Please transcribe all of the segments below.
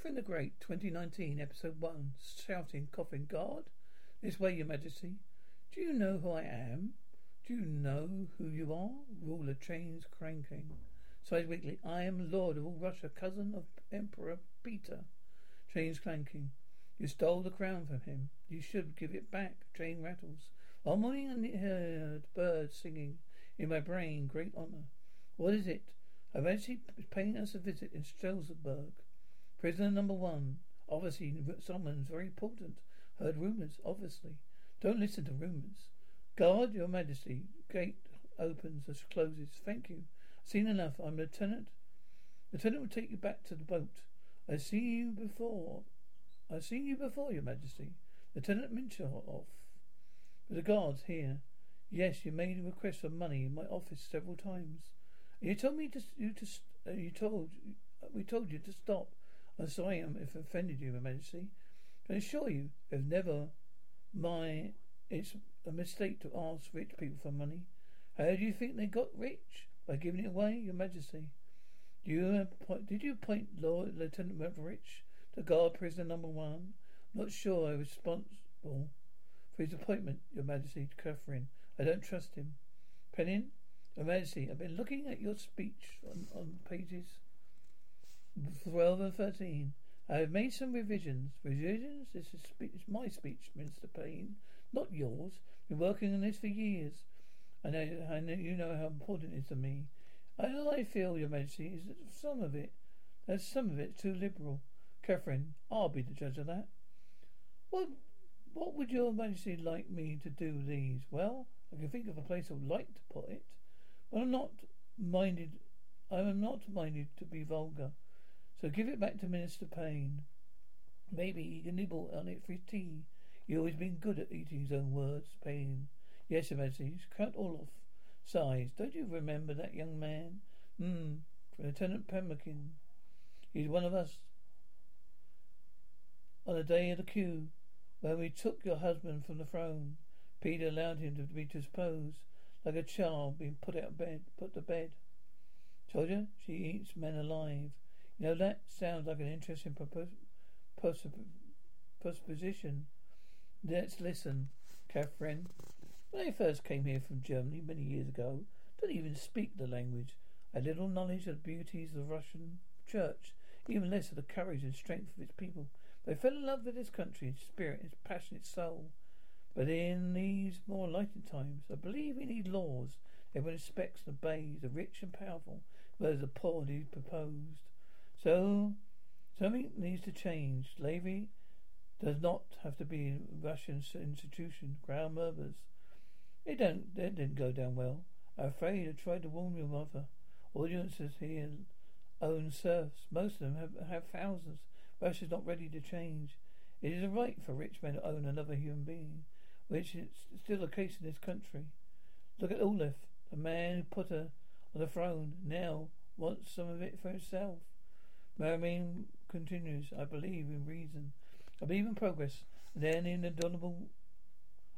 Catherine the Great, 2019, Episode 1, Shouting, Coughing, Guard. This way, Your Majesty. Do you know who I am? Do you know who you are? Ruler chains cranking. Size weekly. I am Lord of all Russia, cousin of Emperor Peter. Chains clanking. You stole the crown from him. You should give it back. Chain rattles. All morning I heard birds singing. In my brain, great honor. What is it? Majesty is paying us a visit in Strasbourg. Prisoner number one. Obviously, someone's very important. Heard rumors, obviously. Don't listen to rumors. Guard, your majesty. Gate opens and closes. Thank you. Seen enough. I'm Lieutenant. Lieutenant will take you back to the boat. I've seen you before. I've seen you before, your majesty. Lieutenant Minchoff. The guards here. Yes, you made a request for money in my office several times. You told me to. You to. Uh, you told. We told you to stop. I'm sorry if I offended you, Your Majesty. I assure you, there's never my. It's a mistake to ask rich people for money. How do you think they got rich? By giving it away, Your Majesty. You did you appoint Lord Lieutenant Rich to guard prisoner number one? Not sure I was responsible for his appointment, Your Majesty, Catherine. I don't trust him. Panin, Your Majesty, I've been looking at your speech on, on pages 12 and 13. I have made some revisions. Revisions? This is speech, my speech, Mr. Payne, not yours. Been working on this for years. I know, I know you know how important it is to me. All I feel, Your Majesty, is that some of it, that some of it too liberal. Catherine, I'll be the judge of that. What, what would Your Majesty like me to do these? Well, I can think of a place I would like to put it, but I'm not minded. I am not minded to be vulgar. So give it back to Minister Payne. Maybe he can nibble on it for his tea. He's always been good at eating his own words, Payne. Yes, Majesty. Count Orlov sighs. Don't you remember that young man? Hmm. Lieutenant Potemkin. He's one of us. On the day of the coup, when we took your husband from the throne, Peter allowed him to be disposed like a child being put out of bed, put to bed. Soldier, she eats men alive. You know, that sounds like an interesting proposition. Let's listen, Catherine. When I first came here from Germany many years ago, I didn't even speak the language. I had little knowledge of the beauties of the Russian church, even less of the courage and strength of its people. But I fell in love with this country, its spirit, its passionate soul. But in these more enlightened times, I believe we need laws. Everyone respects and obeys the rich and powerful, whereas the poor need proposed. So, something needs to change. Slavery does not have to be a Russian institution. Ground murmurs. It don't, that didn't go down well. I'm afraid I tried to warn your mother. Audiences here own serfs. Most of them have, have thousands. Russia's not ready to change. It is a right for rich men to own another human being, which is still the case in this country. Look at Olaf, the man who put her on the throne, now wants some of it for himself. Mermain continues, I believe in reason. I believe in progress. Then in indelible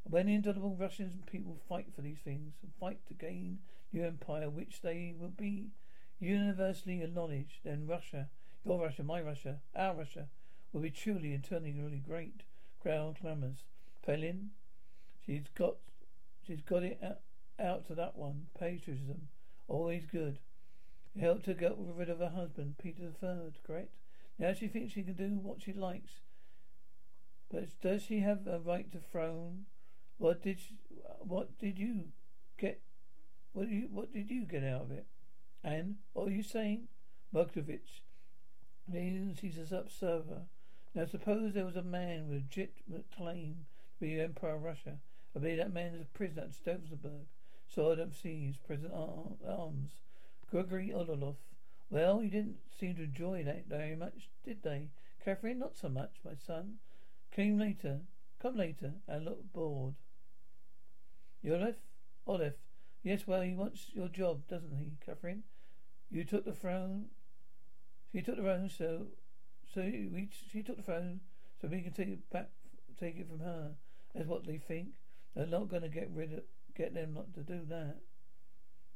when the indelible Russian people fight for these things, fight to gain new empire which they will be universally acknowledged, then Russia, your Russia, my Russia, our Russia, will be truly eternally great. Crowd clamours. Pelin, she's got she's got it out, out to that one. Patriotism. Always good. Helped her get rid of her husband, Peter the Third, correct? Now she thinks she can do what she likes. But does she have a right to throne? What did she, what did you get? What did you what did you get out of it? And what are you saying, Mirovich? Means he's a subserver. Now suppose there was a man with a legitimate claim to be Emperor of Russia. I believe that man is a prisoner at Stolzenberg. Sword of Seas, prison uh, uh, arms. Gregory oh, Orlov. Well, you didn't seem to enjoy that very much, did they? Catherine, not so much, my son. Came later. Come later and look bored. Olaf? Olaf. Oh, yes, well, he wants your job, doesn't he, Catherine? You took the throne. She took the throne, so so we, she took the throne, so we can take it back, take it from her. That's what they think. They're not going to get rid of, get them not to do that.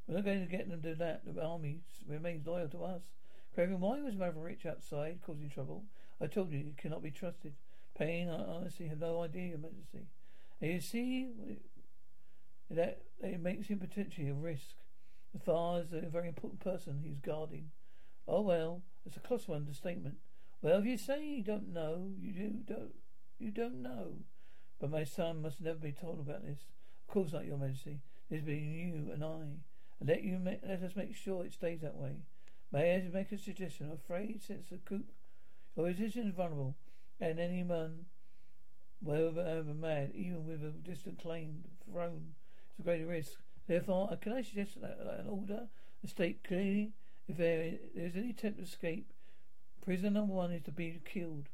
We're not going to get them to do that. The army remains loyal to us. Craven, why was Maverick outside causing trouble? I told you, you cannot be trusted. Pain, I honestly have no idea, Your Majesty. And you see, that it makes him potentially a risk. As far as a very important person he's guarding. Oh well, it's a close one, understatement. Well, if you say you don't know, you do, don't, you don't know. But my son must never be told about this. Of course not, Your Majesty. There's been you and I. Let you let us make sure it stays that way. May I make a suggestion? I'm afraid since the coup, your position is vulnerable, and any man, whether mad, even with a distant claim throne, is a greater risk. Therefore, uh, can I suggest that, an order state clearly, if there is any attempt to escape, prisoner number one is to be killed.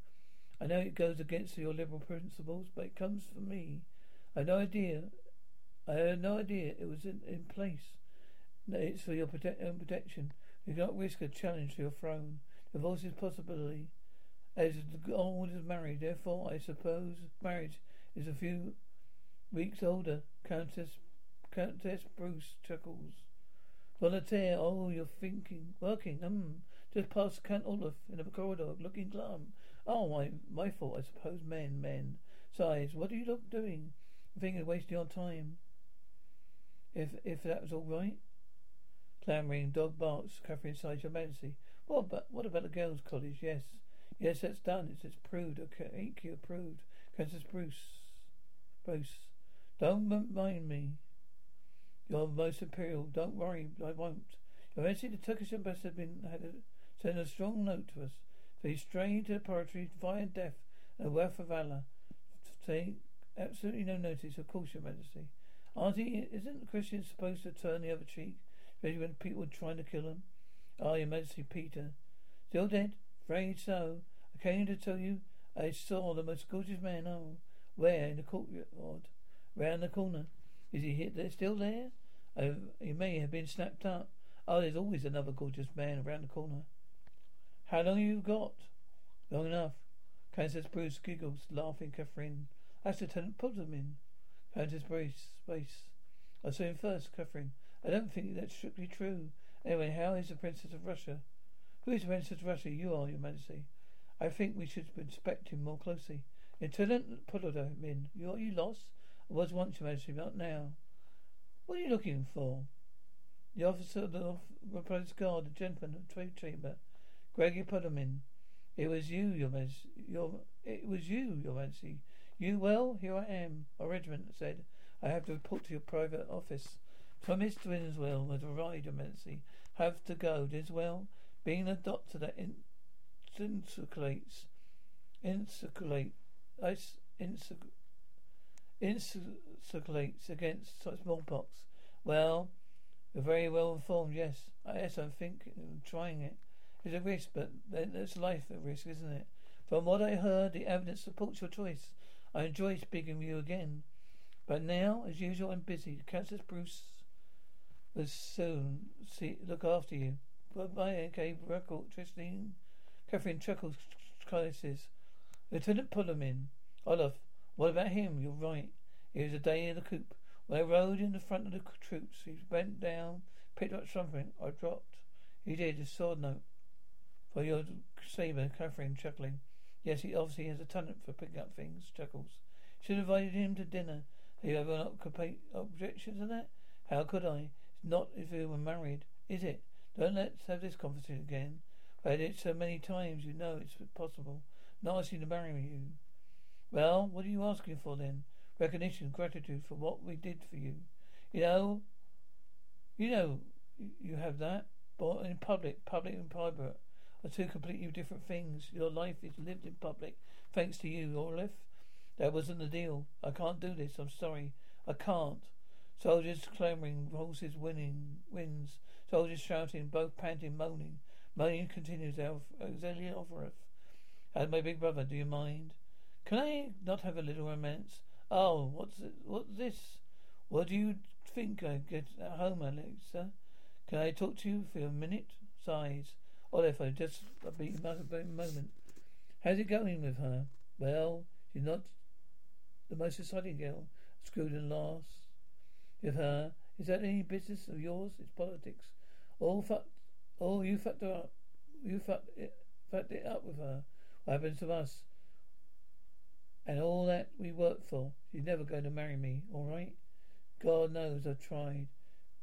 I know it goes against your liberal principles, but it comes from me. I had no idea. I had no idea it was in, in place. It's for your prote- own protection. You cannot risk a challenge to your throne. Divorce is possibility. As the old is married, therefore I suppose marriage is a few weeks older. Countess Countess Bruce chuckles. Voltaire, oh, you're thinking, working, um, just past Count Olaf in the corridor, looking glum. Oh, my, my fault, I suppose. Men, men. Sighs, what are you doing? I think you're wasting your time. If, if that was all right. Clamoring, dog barks, Catherine sighs, Your Majesty. What about, what about the girls' college? Yes. Yes, that's done. It's, approved. Okay, EQ approved. Countess Bruce. Bruce. Don't mind me. You're most imperial. Don't worry, I won't. Your Majesty, the Turkish ambassador has been had a, sent a strong note to us. He's straying to the poetry, fire death, and wealth of valor. Take absolutely no notice, of course, Your Majesty. Auntie, isn't Christian supposed to turn the other cheek, especially when people are trying to kill him? Ah, Your Majesty, Peter. Still dead? Afraid so. I came to tell you I saw the most gorgeous man. Oh, where? In the courtyard. Round the corner. Is he hit there, still there? Oh, he may have been snapped up. Oh, there's always another gorgeous man around the corner. How long have you got? Long enough. Countess Bruce giggles, laughing. Catherine. That's Lieutenant Puddleman. Countess Bruce. Space. I saw him first, Catherine. I don't think that's strictly true. Anyway, how is the Princess of Russia? Who is the Princess of Russia? You are, Your Majesty. I think we should inspect him more closely. Lieutenant Puddleman, you are you lost? I was once, Your Majesty, not now. What are you looking for? The officer of the Palace Guard, the gentleman of trade chamber, Gregory Puddleman. It was you, your majesty. Your, it was you, your majesty. You, well, here I am. My regiment said I have to report to your private office. From Mr. Dimsdale has arrived, your majesty. Have to go. Dimsdale, being a doctor that in, insulate, insulates against smallpox. Well, you're very well informed, yes. Yes, I'm thinking of trying it. It's a risk, but there's life at risk, isn't it? From what I heard, the evidence supports your choice. I enjoy speaking with you again. But now, as usual, I'm busy. Countess Bruce will soon see look after you. Bye-bye, okay, record, Tristan. Catherine chuckles, crisis. Lieutenant Pullman. Olaf, what about him? You're right. It was the day in the coup. When I rode in the front of the troops, he bent down, picked up something. I dropped. He did, a sword note. For your saber, Catherine, chuckling. Yes, he obviously has a talent for picking up things, chuckles. Should have invited him to dinner. Have you ever not objection to that? How could I? Not if we were married, is it? Don't let's have this conversation again. I've had it so many times, you know it's possible. Not asking to marry you. Well, what are you asking for then? Recognition, gratitude for what we did for you. You know, you know, you have that. But in public, public and private are two completely different things. Your life is lived in public, thanks to you, Orlif. That wasn't the deal. I can't do this. I'm sorry. I can't. Soldiers clamouring, horses winning, wins. Soldiers shouting, both panting, moaning. Moaning continues. Auxiliary Offereth. And my big brother, do you mind? Can I not have a little romance? Oh, what's what's this? What do you think I get at home, Alexei? Can I talk to you for a minute? Sighs. Oliver, just a brief moment. How's it going with her? Well, she's not the most exciting girl. Screwed laughs. With her. Is that any business of yours? It's politics. All fucked. Oh, you fucked her up. You fucked it, fucked it up with her. What happens to us? And all that we worked for. She's never going to marry me, all right? God knows I've tried.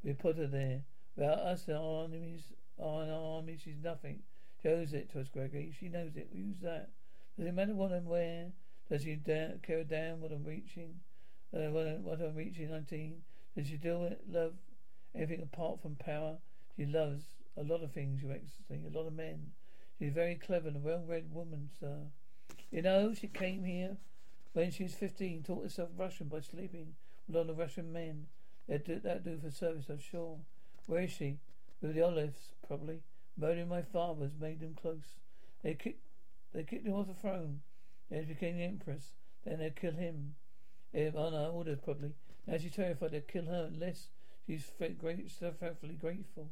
We put her there. Without us, our enemies, our army, she's nothing. She owes it to us, Gregory. She knows it. We use that. Does it matter what I'm wearing? Does she da- care down what I'm reaching? Uh, what, I'm, what I'm reaching, 19? Does she do love anything apart from power? She loves a lot of things, Your Excellency, a lot of men. She's a very clever and well-read woman, sir. You know, she came here when she was 15, taught herself Russian by sleeping with a lot of Russian men. That do, that do for service, I'm sure. Where is she? With the Olives, probably. Murdering my father's made them close. They kicked, they kicked him off the throne. Then she became the empress. Then they'd kill him. If, on her orders, probably. Now she's terrified they'd kill her unless she's great, so faithfully grateful.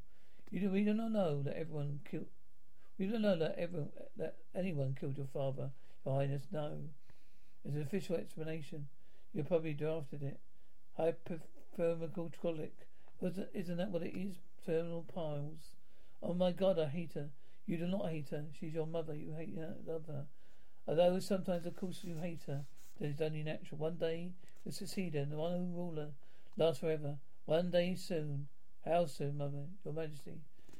You do, we do not know that everyone killed. We don't know that everyone, that anyone killed your father, Your Highness. No, as an official explanation, you probably drafted it. Hypothermical colic. Isn't that what it is? Terminal piles. Oh my God, I hate her. You do not hate her. She's your mother. You hate her. Love her. Although sometimes, of course, you hate her. That is only natural. One day you'll the one who rule her last forever. One day soon. How soon, Mother? Your Majesty.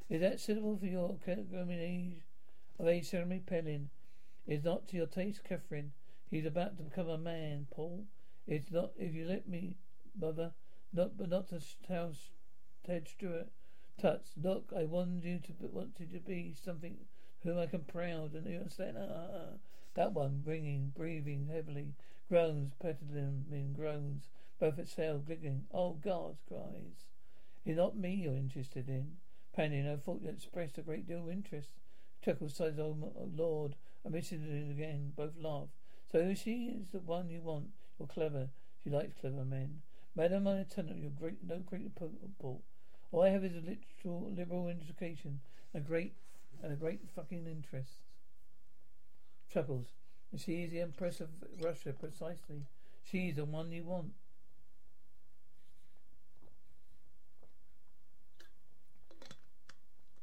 Is that suitable for your age of age ceremony, Pelin? Is not to your taste, Catherine. He's about to become a man, Paul. It's not if you let me, Mother. Not but not to tell Ted Stewart. Tuts, look, I wanted you to want you to be something whom I can proud and you understand ah, ah, ah. that one bringing, breathing heavily, groans, peddling in groans, both exhale, giggling. Oh God, cries. It's not me you're interested in. Panning, I thought you expressed a great deal of interest. Chuckles says, Oh Lord, I mentioned it again. Both laugh. So she is the one you want. You're clever. She likes clever men. Madam, I you, you're great, no great pupil. All I have is a literal liberal education, a great and a great fucking interest. Chuckles. She is the Empress of Russia, precisely. She is the one you want.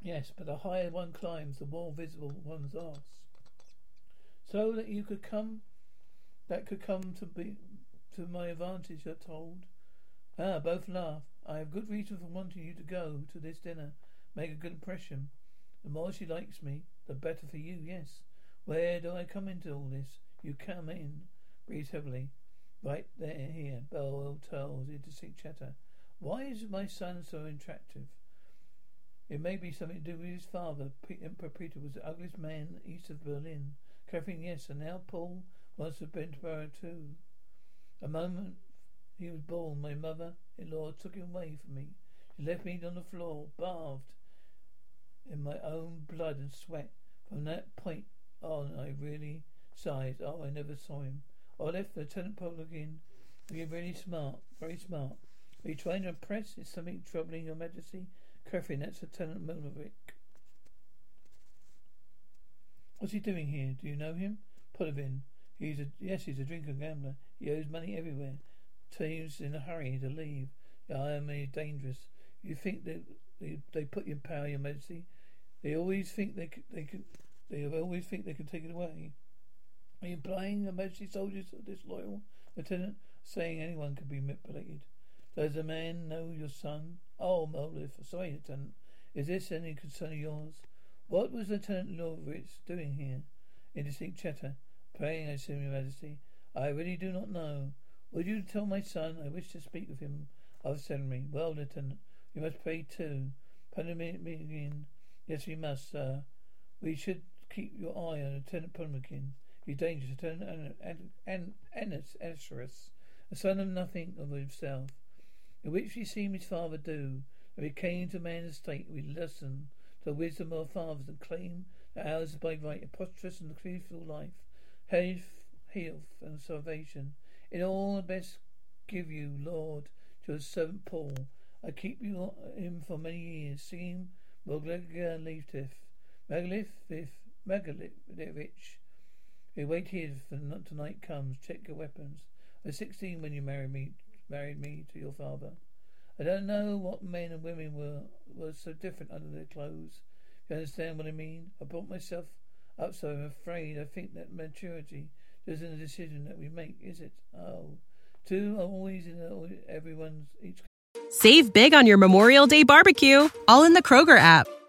Yes, but the higher one climbs, the more visible one's ass. So that you could come, that could come to be to my advantage, you're told. Ah, both laugh. I have good reason for wanting you to go to this dinner. Make a good impression. The more she likes me, the better for you, yes. Where do I come into all this? You come in. Breathe heavily. Right there, here. Bell tells into sick chatter. Why is my son so attractive? It may be something to do with his father. Emperor Peter was the ugliest man east of Berlin. Catherine, yes, and now Paul wants to Bentborough too. A moment he was born, my mother-in-law took him away from me. She left me on the floor, bathed in my own blood and sweat. From that point Oh, on, I really sighed. Oh, I never saw him. I left the Lieutenant Poligan. You're really smart, very smart. Are you trying to impress? Is something troubling your majesty? Catherine, that's Lieutenant Mirovich. What's he doing here? Do you know him? Polovin. He's a yes, he's a drinker gambler. He owes money everywhere. Teams in a hurry to leave. I am dangerous. You think that they, they put you in power, Your Majesty? They always think they they can. They always think they can take it away. Are you implying the Majesty soldiers are disloyal, Lieutenant? Saying anyone can be manipulated. Does a man know your son? Oh, Molif. Sorry, Lieutenant. Is this any concern of yours? What was Lieutenant Lorwitz doing here? Indistinct chatter. Praying, I assume, Your Majesty. I really do not know. Would you tell my son I wish to speak with him of ceremony? Well, Lieutenant, you must pray too. Pumpkin. Yes, we must, sir. We should keep your eye on Lieutenant Pumpkin. He's dangerous. Lieutenant Ennis Escherus, a son of nothing of himself. In which we see his father do. If we came to man's estate, we listen to the wisdom of our fathers and claim that ours is by right a prosperous and truthful life, health, health and salvation. In all, the best give you, Lord, to your servant Paul. I keep you uh, him for many years, singing Megalith, Megalith, Megalith, We wait here for tonight comes. Check your weapons. I was sixteen when you married me, married me to your father. I don't know what men and women were were so different under their clothes. You understand what I mean? I brought myself up so I'm afraid I think that maturity isn't a decision that we make, is it? Oh, two always in everyone's each. Save big on your Memorial Day barbecue, all in the Kroger app.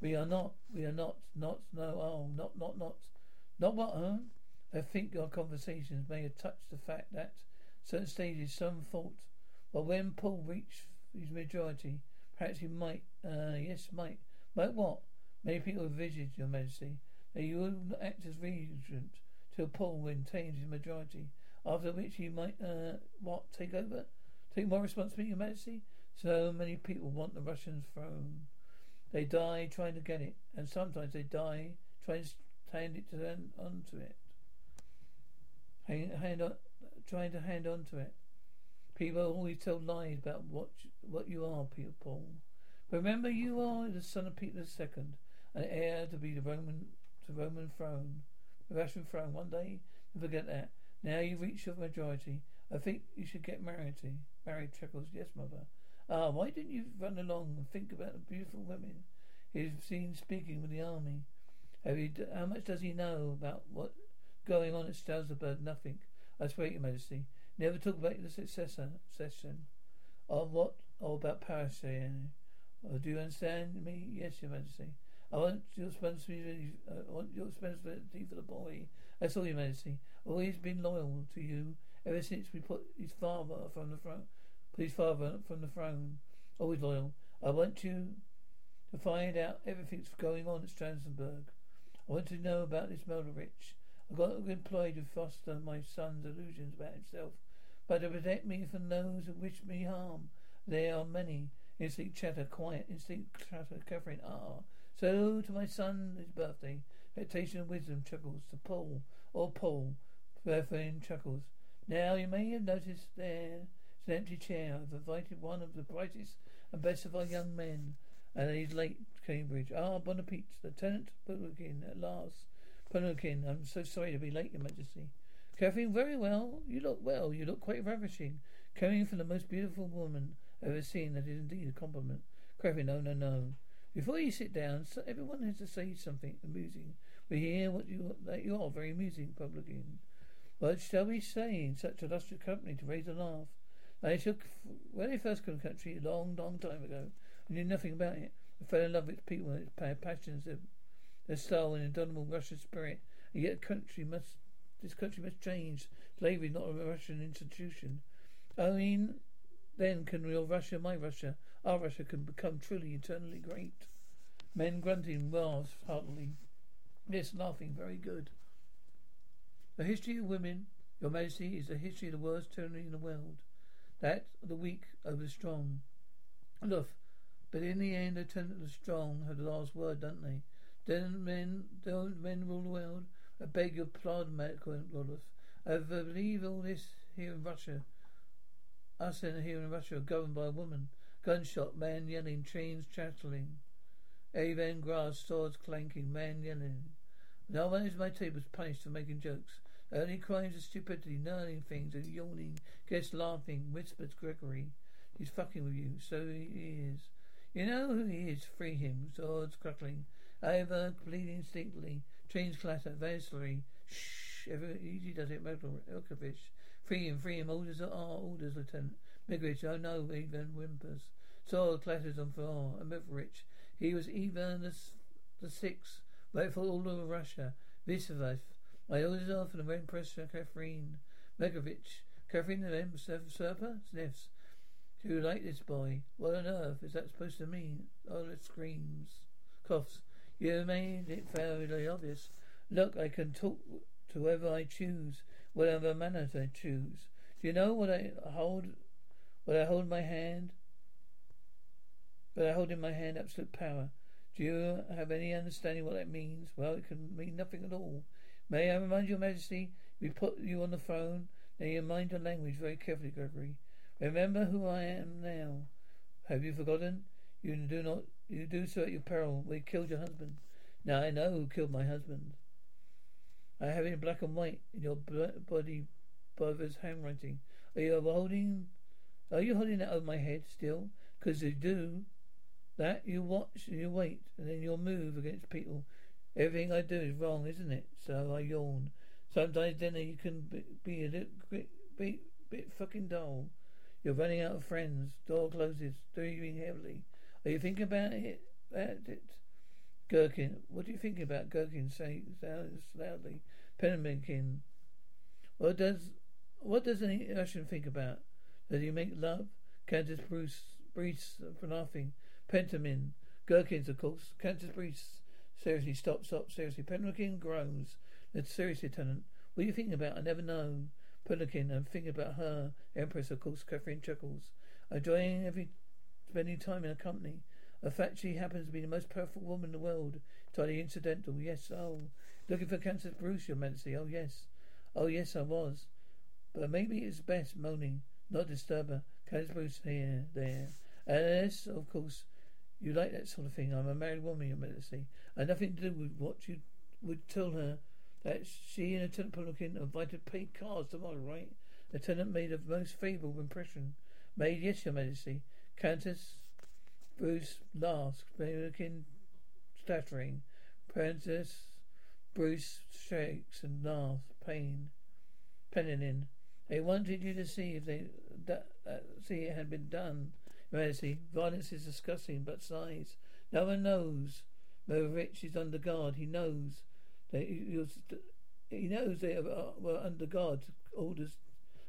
We are not. We are not. Not. No. Oh, not. Not. Not. Not what? Huh? I think our conversations may have touched the fact that certain stages some thought, but when Paul reached his majority, perhaps he might, uh, yes, might. Might what? Many people envisage, Your Majesty, that you would act as regent till Paul maintains his majority, after which he might, uh, what, take over? Take more responsibility, Your Majesty? So many people want the Russian throne. They die trying to get it, and sometimes they die trying to hand it to them onto it. Hand, on, trying to hand on to it. People always tell lies about what what you are, Peter Paul. Remember, you are the son of Peter II, an heir to be the Roman the Roman throne, the Russian throne. One day, forget that. Now you've reached your majority. I think you should get married. To. Married chuckles. Yes, mother. Ah, why didn't you run along and think about the beautiful women he's seen speaking with the army? Have you, how much does he know about what going on at Strasbourg? Nothing. I swear, Your Majesty. Never talk about the successor session. Of what? Or about Paris, Oh, do you understand me? Yes, Your Majesty. I want your responsibility. Uh, I want your responsibility for the boy. That's all, Your Majesty. Always been loyal to you ever since we put his father from the throne. His father from the throne. Always loyal. I want you to find out everything's going on at Strasbourg. I want to know about this Rich. I got employed to foster my son's illusions about himself, but to protect me from those who wish me harm. There are many. Instinct chatter, quiet. Instinct chatter, Catherine. Ah. So to my son, his birthday. Expectation of wisdom chuckles. To Paul, or Paul. Catherine chuckles. Now you may have noticed there an empty chair. I've invited one of the brightest and best of our young men. And he's late, Cambridge. Ah, bon appetit. Lieutenant Bulletin, at last. Potemkin, I'm so sorry to be late, Your Majesty. Catherine, very well. You look well. You look quite ravishing. Coming from the most beautiful woman I've ever seen, that is indeed a compliment. Catherine, no, no, no. Before you sit down, so everyone has to say something amusing. We hear what you that you are very amusing, publican. What shall we say in such illustrious company to raise a laugh? I took when I first came to country a long, long time ago. I knew nothing about it. I fell in love with people and its passions, their their style and indomitable Russian spirit. And yet, country must this country must change. Slavery is not a Russian institution. I mean, then can real Russia, my Russia, our Russia, can become truly eternally great. Men grunting laughs heartily. Yes, laughing, very good. The history of women, Your Majesty, is the history of the worst tyranny in the world. That the weak over the strong. Look, but in the end, the tenant of the strong have the last word, don't they? Don't men, don't men rule the world? I beg your pardon, Rodolph. I believe all this here in Russia. Us in here in Russia are governed by a woman. Gunshot, man yelling, chains chattering. Avon grass, swords clanking, man yelling. No one at my table is punished for making jokes. Only crimes of stupidity, learning things, and yawning, guests laughing, whispers Gregory. He's fucking with you, so he is. You know who he is, free him, swords crackling. Ava bleeding distinctly, trains clatter, Vasily. Shh, ever easy does it, Mirovich. Free him, free him, orders are orders, Lieutenant. Mirovich, oh no, Ivan whimpers. Sword clatters on floor, and. He was Ivan the, the sixth, rightful ruler of Russia. Visvath, my orders are for the Empress Catherine Mirovich. Catherine the usurper sniffs. Do you like this boy? What on earth is that supposed to mean? Ola screams. Coughs. You made it fairly obvious. Look, I can talk to whoever I choose, whatever manners I choose. Do you know what I hold? What I hold my hand? But I hold in my hand absolute power. Do you have any understanding what that means? Well, it can mean nothing at all. May I remind your Majesty, we put you on the throne, now you mind your language very carefully, Gregory. Remember who I am now. Have you forgotten? You do not. You do so at your peril. We killed your husband. Now I know who killed my husband. I have it in black and white in your body brother's handwriting. Are you holding? Are you holding that over my head still? Because you do that, you watch and you wait, and then you'll move against people. Everything I do is wrong, isn't it? So I yawn. Sometimes dinner you can be, be a little bit, bit, fucking dull. You're running out of friends. Door closes, breathing heavily. Are you thinking about it? About it? Gherkin. What do you think about Gherkin? Say loudly. Potemkin. What does what does any Russian think about? Does he make love? Countess Bruce Bruce for laughing. Pentamin. Gherkins, of course. Countess Bruce. Seriously, stop, stop, seriously. Potemkin groans. Seriously, Lieutenant. What are you thinking about? I never know. Potemkin, I'm thinking about her. Empress, of course. Catherine chuckles. Enjoying every spending time in her company. A fact she happens to be the most perfect woman in the world. Entirely incidental. Yes, oh. Looking for Countess Bruce, Your Majesty. Oh, yes. Oh, yes, I was. But maybe it's best moaning, not disturb her. Countess Bruce here, there. And yes, of course, you like that sort of thing. I'm a married woman, Your Majesty. I nothing to do with what you would tell her that she and Lieutenant Pelican invited paid cars tomorrow, right? The tenant made a most favourable impression. Made, yes, Your Majesty. Countess Bruce laughs, Pelican stuttering. Princess Bruce shakes and laughs, pain. Panin. They wanted you to see if they uh, see it had been done. Majesty, violence is disgusting, but size. No one knows. Rich is under guard. He knows. They, he knows they were under guard. Orders,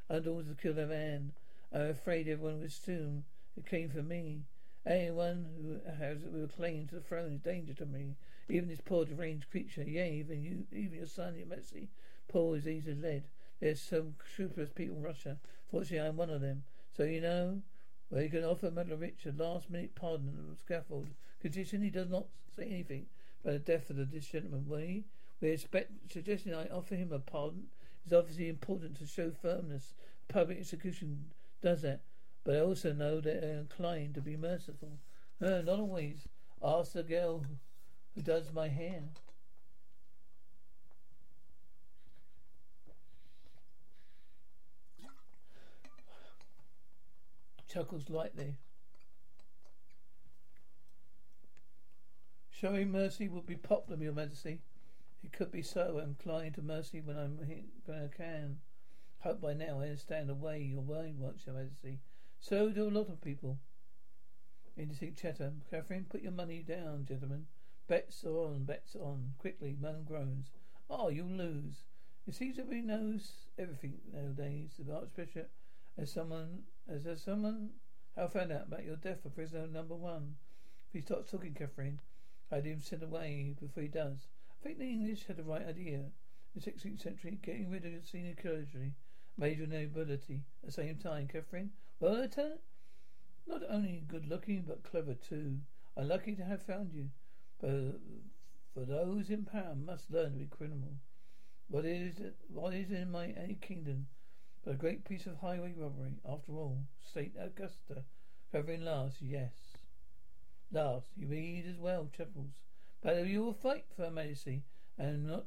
under orders to kill their man. I'm afraid everyone will assume it came from me. Anyone who has a claim to the throne is danger to me. Even this poor deranged creature, yea, even you, even your son, your Majesty. Paul is easily led. There's some scrupulous people in Russia. Fortunately, I'm one of them. So you know, well, he can offer Rich a last minute pardon on the scaffold, condition he does not say anything about the death of this gentleman. We, we expect, suggesting I offer him a pardon is obviously important to show firmness. Public execution does that, but I also know that they're inclined to be merciful. Uh, not always. Ask the girl who does my hair. Chuckles lightly. Showing mercy would be popular, Your Majesty. It could be so. I'm inclined to mercy when I'm when I can. Hope by now I understand the way your mind works, Your Majesty. So do a lot of people. Indistinct chatter. Catherine, put your money down, gentlemen. Bets are on, bets are on. Quickly, man groans. Oh, you'll lose. It seems everybody knows everything nowadays. The Archbishop as someone, as there someone, how found out about your death for prisoner number one. If he starts talking, Catherine, I'd him sent away before he does. I think the English had the right idea. In the 16th century, getting rid of your senior clergy, major nobility. At the same time, Catherine, well, Lieutenant, not only good looking, but clever too. I'm lucky to have found you. But for those in power must learn to be criminal. What is what is in my any kingdom a great piece of highway robbery, after all. State Augusta. Covering last, yes. Last, you read as well, chuckles. But you will fight for Majesty and not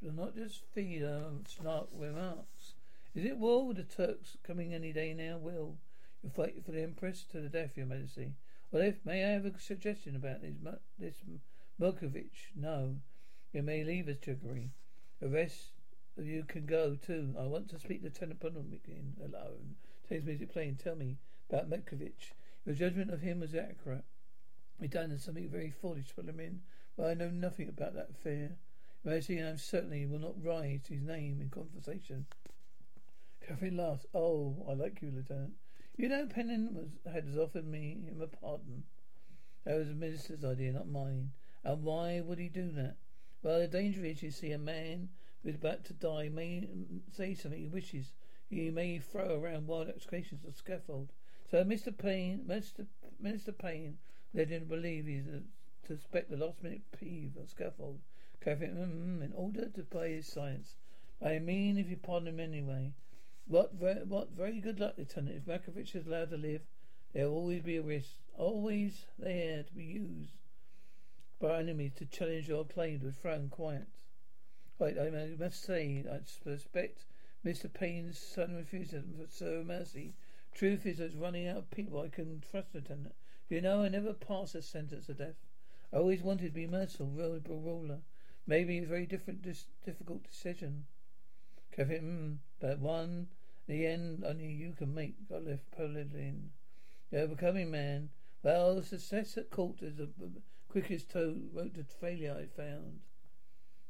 not just feed her snark remarks. Is it war? With the Turks coming any day now? Will you fight for the Empress to the death, Your Majesty? Well, if may I have a suggestion about this this Mirovich? No, you may leave us, Chicory. The rest of you can go too. I want to speak to Lieutenant Potemkin alone. Takes music playing. Tell me about Mirovich. Your judgment of him was accurate. He done something very foolish to put him in, but I know nothing about that affair. Mercy, and I certainly will not rise his name in conversation. Catherine laughs. Oh, I like you, Lieutenant. You know, Panin was, had offered me him a pardon. That was the minister's idea, not mine. And why would he do that? Well, the danger is, you see, a man who is about to die may say something he wishes. He may throw around wild execrations of scaffold. So Mr. Payne, Mr. Minister Payne, led him to believe he's a, to suspect the last minute peeve of scaffold. Catherine, mm, in order to play his science. I mean, if you pardon him anyway. What, very, what very good luck, Lieutenant. If Mirovich is allowed to live, there will always be a risk, always there to be used by enemies to challenge your claim to throne quiet. I must say, I suspect Mr. Payne's son refuses for Sir Mercy. Truth is, it's running out of people I can trust, Lieutenant. You know, I never pass a sentence of death. I always wanted to be merciful, ruler. Maybe a very different, dis- difficult decision. Kevin, mm, but one, the end only you can make. Left Polidin. The overcoming man. Well, success at court is the quickest to- road to failure I found.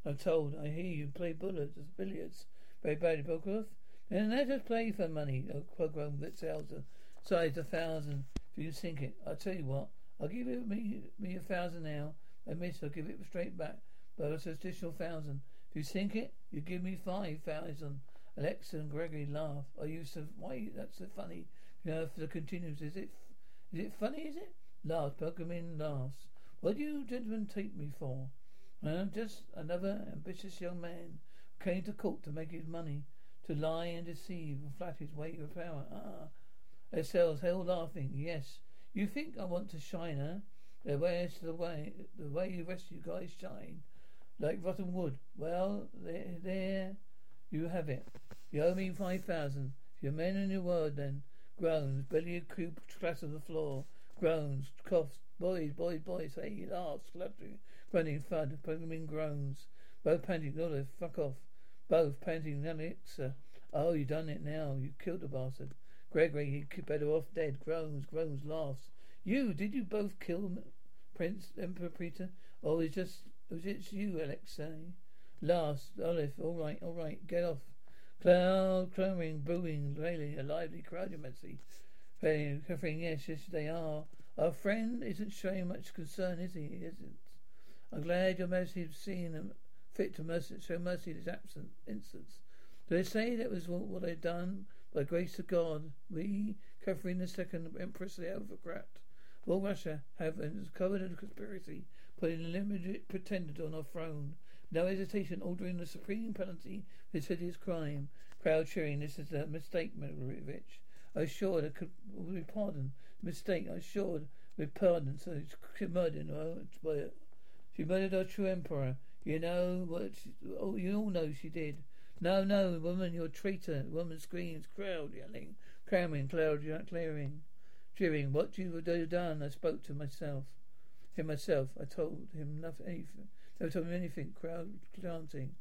I'm told. I hear you play bullets, billiards. Very badly, Prokofiev. Then let us play for money. A program that sells a size a thousand. If you sink it, I'll tell you what. I'll give it me me a thousand now. I miss. I'll give it straight back. But it's an additional thousand. If you sink it, you give me five thousand. Alexei and Gregory laugh. Are you so? Why? That's so funny. You know, the continues, is it? Is it funny? Is it? Laughs. Pergamin laughs. What do you gentlemen take me for? I'm just another ambitious young man who came to court to make his money, to lie and deceive and flatter his weight of power. Ah, Essel's held laughing. Yes, you think I want to shine, huh? The way the way the way the rest you guys shine like rotten wood. Well, there, there you have it. You owe me five thousand. If you're men in your word, then groans, belly of coop, on the floor, groans, coughs, boys, boys, boys, hey, he laughs, cluttering, grunting, thud, in groans, both panting, Olive, fuck off, both panting, elixir. Uh, oh, you done it now. You killed the bastard. Gregory, he better off dead. Groans, groans, laughs. You, did you both kill Prince Emperor Peter? Or is just was it you, Alexei? Last, oh, Olive, all right, all right, get off. Cloud, clamoring, booing, railing, a lively crowd, you might see. Catherine, yes, yes, they are. Our friend isn't showing much concern, is he? He isn't. I'm glad your Majesty has seen him fit to mercy, show mercy in his absent instance. Do they say that was what, what they've done? By grace of God, we, Catherine II, Empress of the Autocrat, all Russia, have uncovered a conspiracy putting a limited pretender on our throne. No hesitation, ordering the supreme penalty for this hideous crime. Crowd cheering. This is a mistake, Mirovich. I assured I could be pardoned. Mistake. I assured with pardon. So she murdered uh, her. She murdered our true emperor. You know what? She, oh, you all know she did. No, no, woman, you're a traitor. Woman screams. Crowd yelling, cramming, cloud clearing, cheering. What you have done? I spoke to myself him myself. I told him nothing, anything. Never told him anything. Crowd chanting.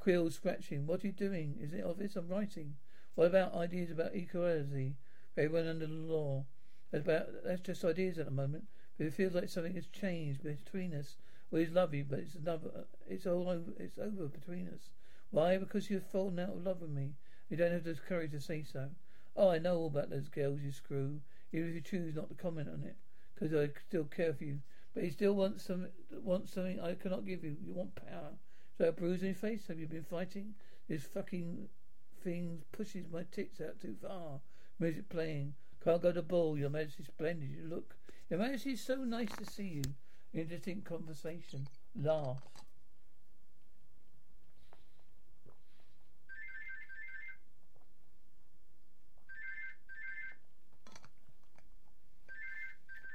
Quills scratching. What are you doing? Is it obvious I'm writing? What about ideas about equality? Everyone under the law. About that's just ideas at the moment. But it feels like something has changed between us. We love you, but it's another. Uh, it's all over. It's over between us. Why? Because you've fallen out of love with me. You don't have the courage to say so. Oh, I know all about those girls you screw. Even if you choose not to comment on it, because I still care for you. But he still wants some wants something I cannot give you. You want power. So a bruise on your face? Have you been fighting? This fucking thing pushes my tits out too far. Music playing. Can't go to ball. Your Majesty's splendid. You look. Your Majesty's so nice to see you. Interesting conversation. Laugh.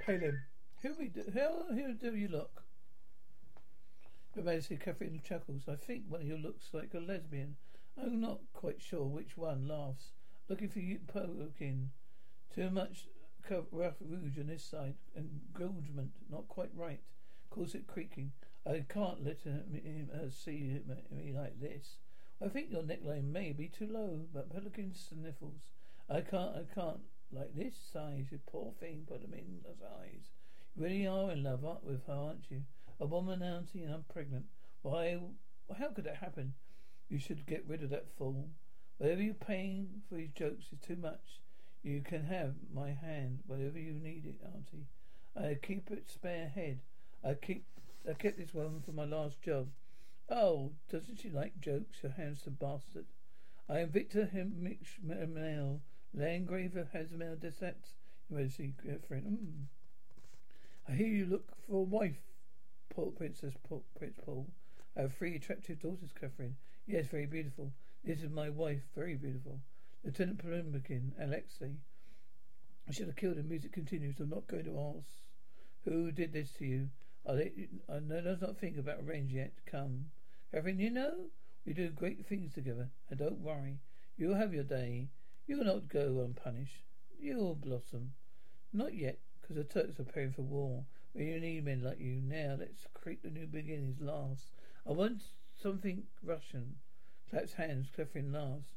Palin. Who we do, how, who do you look? Majesty, Catherine chuckles. I think one of you looks like a lesbian. I'm not quite sure which one laughs. Looking for you, poking. Too much rough rouge on this side. Engagement, not quite right. Calls it creaking. I can't let him uh, see me like this. I think your neckline may be too low, but Pelican sniffles. I can't, I can't. Like this size, you poor thing, put him in the eyes. You really are in love with her, aren't you? A woman, auntie, and I'm pregnant. Why, how could that happen? You should get rid of that fool. Whatever you're paying for his jokes is too much. You can have my hand whenever you need it, auntie. I keep it spare head. I keep I kept this one for my last job. Oh, doesn't she like jokes, your handsome bastard? I am Victor Himel, Landgrave has Descent. You may see, friend. Mm. I hear you look for a wife, Paul, Princess Paul, Prince Paul. I have three attractive daughters, Catherine. Yes, very beautiful. This is my wife, very beautiful. Lieutenant Potemkin, Alexei. I should have killed him. Music continues. I'm not going to ask. Who did this to you? I I know, let's not think about revenge yet. Come. Catherine, you know, we do great things together. And don't worry. You'll have your day. You'll not go unpunished. You'll blossom. Not yet, because the Turks are preparing for war. You need men like you. Now, let's create the new beginnings last. I want something Russian. Claps hands. Catherine laughs.